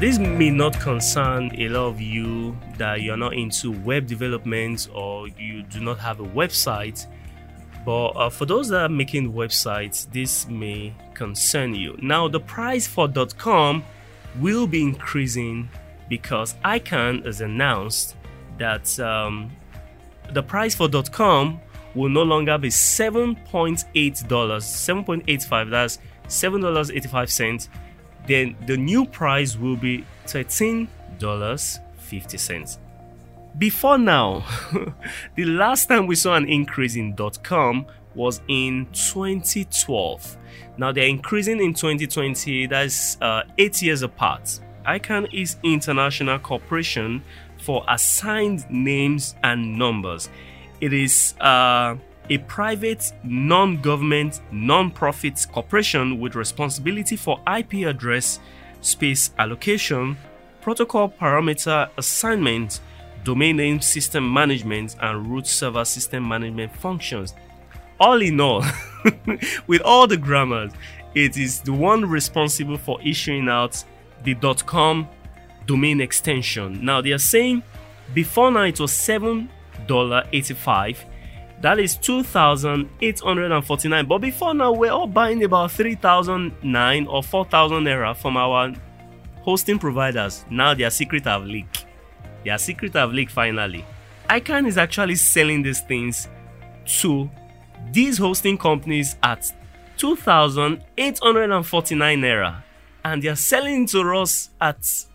This may not concern a lot of you that you're not into web development or you do not have a website, but uh, for those that are making websites, this may concern you. Now, the price for .com will be increasing because ICANN has announced that um, the price for .com will no longer be $7.8, $7.85, that's $7.85. Then the new price will be $13.50. Before now, the last time we saw an increase in .com was in 2012. Now they're increasing in 2020, that's uh, eight years apart. ICANN is International Corporation for Assigned Names and Numbers. It is uh, a private, non government, non profit corporation with responsibility for IP address space allocation, protocol parameter assignment, domain name system management, and root server system management functions. All in all, with all the grammars, it is the one responsible for issuing out the .com domain extension. Now they are saying before now it was $7.85. That is 2,849. But before now, we're all buying about 3,009 or 4,000 naira from our hosting providers. Now their secret have leaked. Their secret have leaked finally. ICANN is actually selling these things to these hosting companies at 2,849 naira and they're selling to us at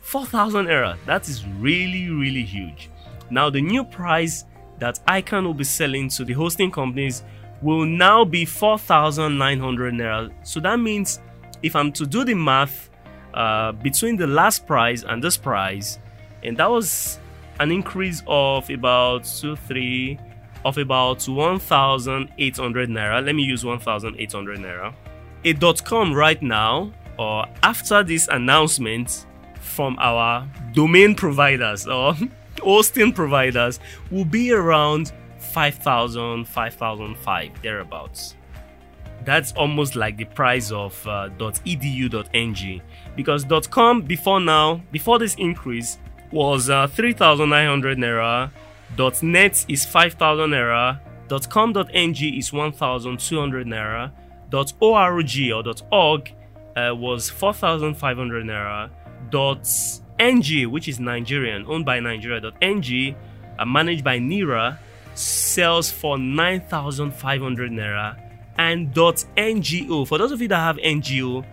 4,000 naira. That is really, really huge. Now, the new price that ICANN will be selling to the hosting companies will now be 4,900 naira. So that means if I'm to do the math uh, between the last price and this price, and that was an increase of about two, three, of about 1,800 naira. Let me use 1,800 naira. A dot com right now or after this announcement from our domain providers or hosting providers will be around 5000 5005 thereabouts that's almost like the price of uh, .edu.ng because .com before now before this increase was uh, 3900 naira .net is 5000 naira .com.ng is 1200 naira .org or .org uh, was 4,500 naira. Ng, which is Nigerian, owned by Nigeria.ng, uh, managed by Nira, sells for 9,500 naira. And ngo, for those of you that have ngo,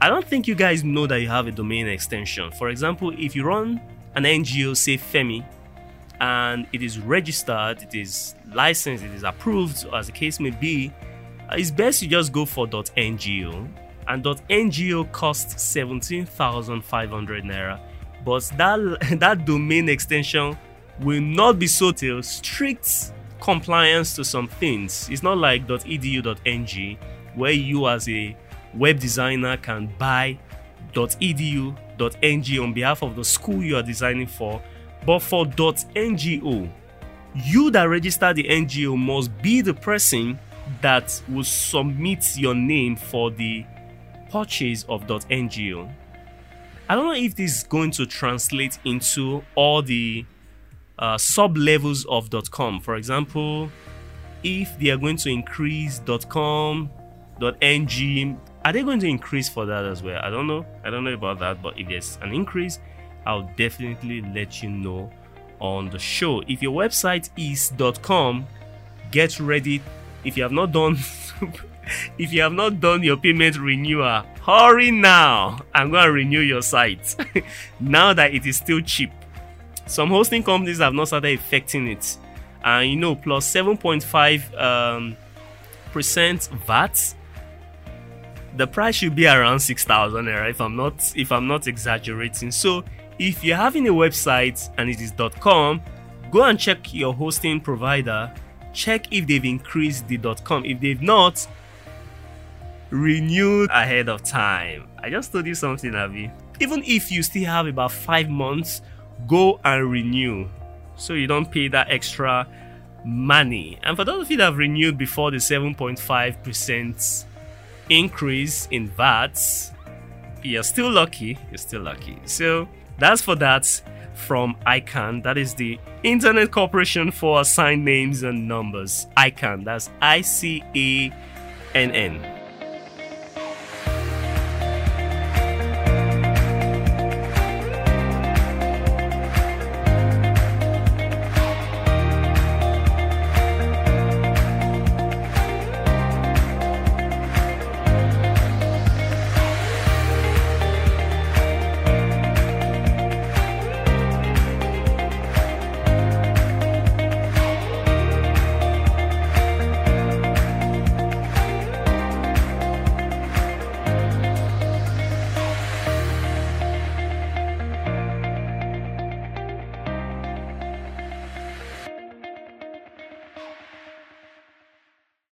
I don't think you guys know that you have a domain extension. For example, if you run an NGO, say Femi, and it is registered, it is licensed, it is approved, as the case may be, uh, it's best you just go for .ngo and .ngo costs 17,500 naira. But that that domain extension will not be so till strict compliance to some things. It's not like .edu.ng where you as a web designer can buy .edu.ng on behalf of the school you are designing for. But for .ngo, you that register the NGO must be the person that will submit your name for the purchase of .ngo. I don't know if this is going to translate into all the uh, sub levels of .com. For example, if they are going to increase .com, .ng, are they going to increase for that as well? I don't know. I don't know about that, but if there's an increase, I'll definitely let you know on the show. If your website is .com, get ready. If you have not done if you have not done your payment renewal, hurry now. I'm going to renew your site now that it is still cheap. Some hosting companies have not started affecting it. And you know, plus 7.5 um, percent VAT. The price should be around 6,000 naira if I'm not if I'm not exaggerating. So, if you're having a website and it is .com, go and check your hosting provider. Check if they've increased the .com. If they've not, renewed ahead of time. I just told you something, Abby. Even if you still have about five months, go and renew so you don't pay that extra money. And for those of you that have renewed before the 7.5% increase in VAT, you're still lucky. You're still lucky. So that's for that from ICANN. That is the Internet Corporation for Assigned Names and Numbers. ICANN. That's I C A N N.